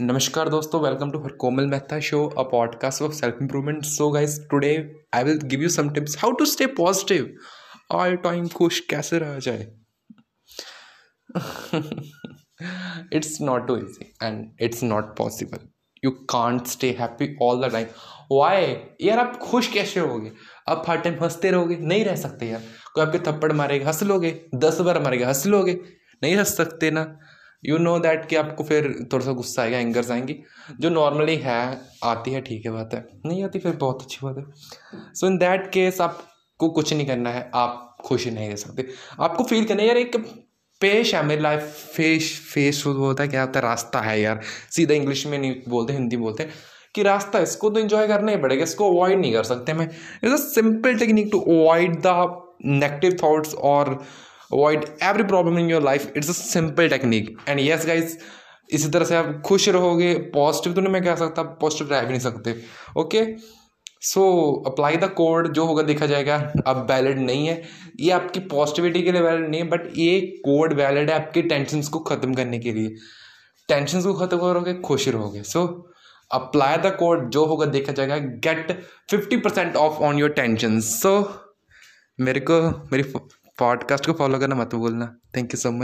नमस्कार दोस्तों welcome to her Komal Mehta show a podcast of self improvement so guys today I will give you some tips how to stay positive all time खुश कैसे रह जाए it's not too easy and it's not possible you can't stay happy all the time why यार आप खुश कैसे होगे? आप हर टाइम हँसते रहोगे? नहीं रह सकते यार। कोई आपके थप्पड़ मारेगा, हंस लोगे? दस बार मारेगा, हंस लोगे? नहीं हंस सकते ना। यू नो दैट कि आपको फिर थोड़ा सा गुस्सा आएगा एंगर्स आएँगी। जो नॉर्मली है, आती है, ठीक है, बात है। नहीं आती, फिर बहुत अच्छी बात है। सो इन दैट केस आपको कुछ नहीं करना है। आप खुशी नहीं दे सकते। आपको फील करना है, यार, एक पेश है मेरी लाइफ फेस फेस होता है, क्या होता है, रास्ता है, यार। सीधा इंग्लिश में नहीं बोलते, हिंदी बोलते हैं कि रास्ता, इसको तो इन्जॉय करना ही पड़ेगा, इसको अवॉइड नहीं कर सकते मैं। It's a simple technique to avoid the negative thoughts और avoid every problem in your life it's a simple technique and yes guys इसी तरह से आप खुश रहोगे पॉजिटिव तो नहीं मैं कह सकता पॉजिटिव रह भी नहीं सकते। Okay so apply the code जो होगा देखा जाएगा। अब वैलिड नहीं है। ये आपकी पॉजिटिविटी के लिए वैलिड नहीं है बट ये कोड वैलिड है आपके टेंशन को ख़त्म करने के लिए। टेंशन को ख़त्म करोगे, खुश रहोगे। सो अप्लाई द कोड जो होगा देखा जाएगा। Get fifty percent off on your tension so मेरे को, मेरी पॉडकास्ट को फॉलो करना मत भूलना। Thank you so much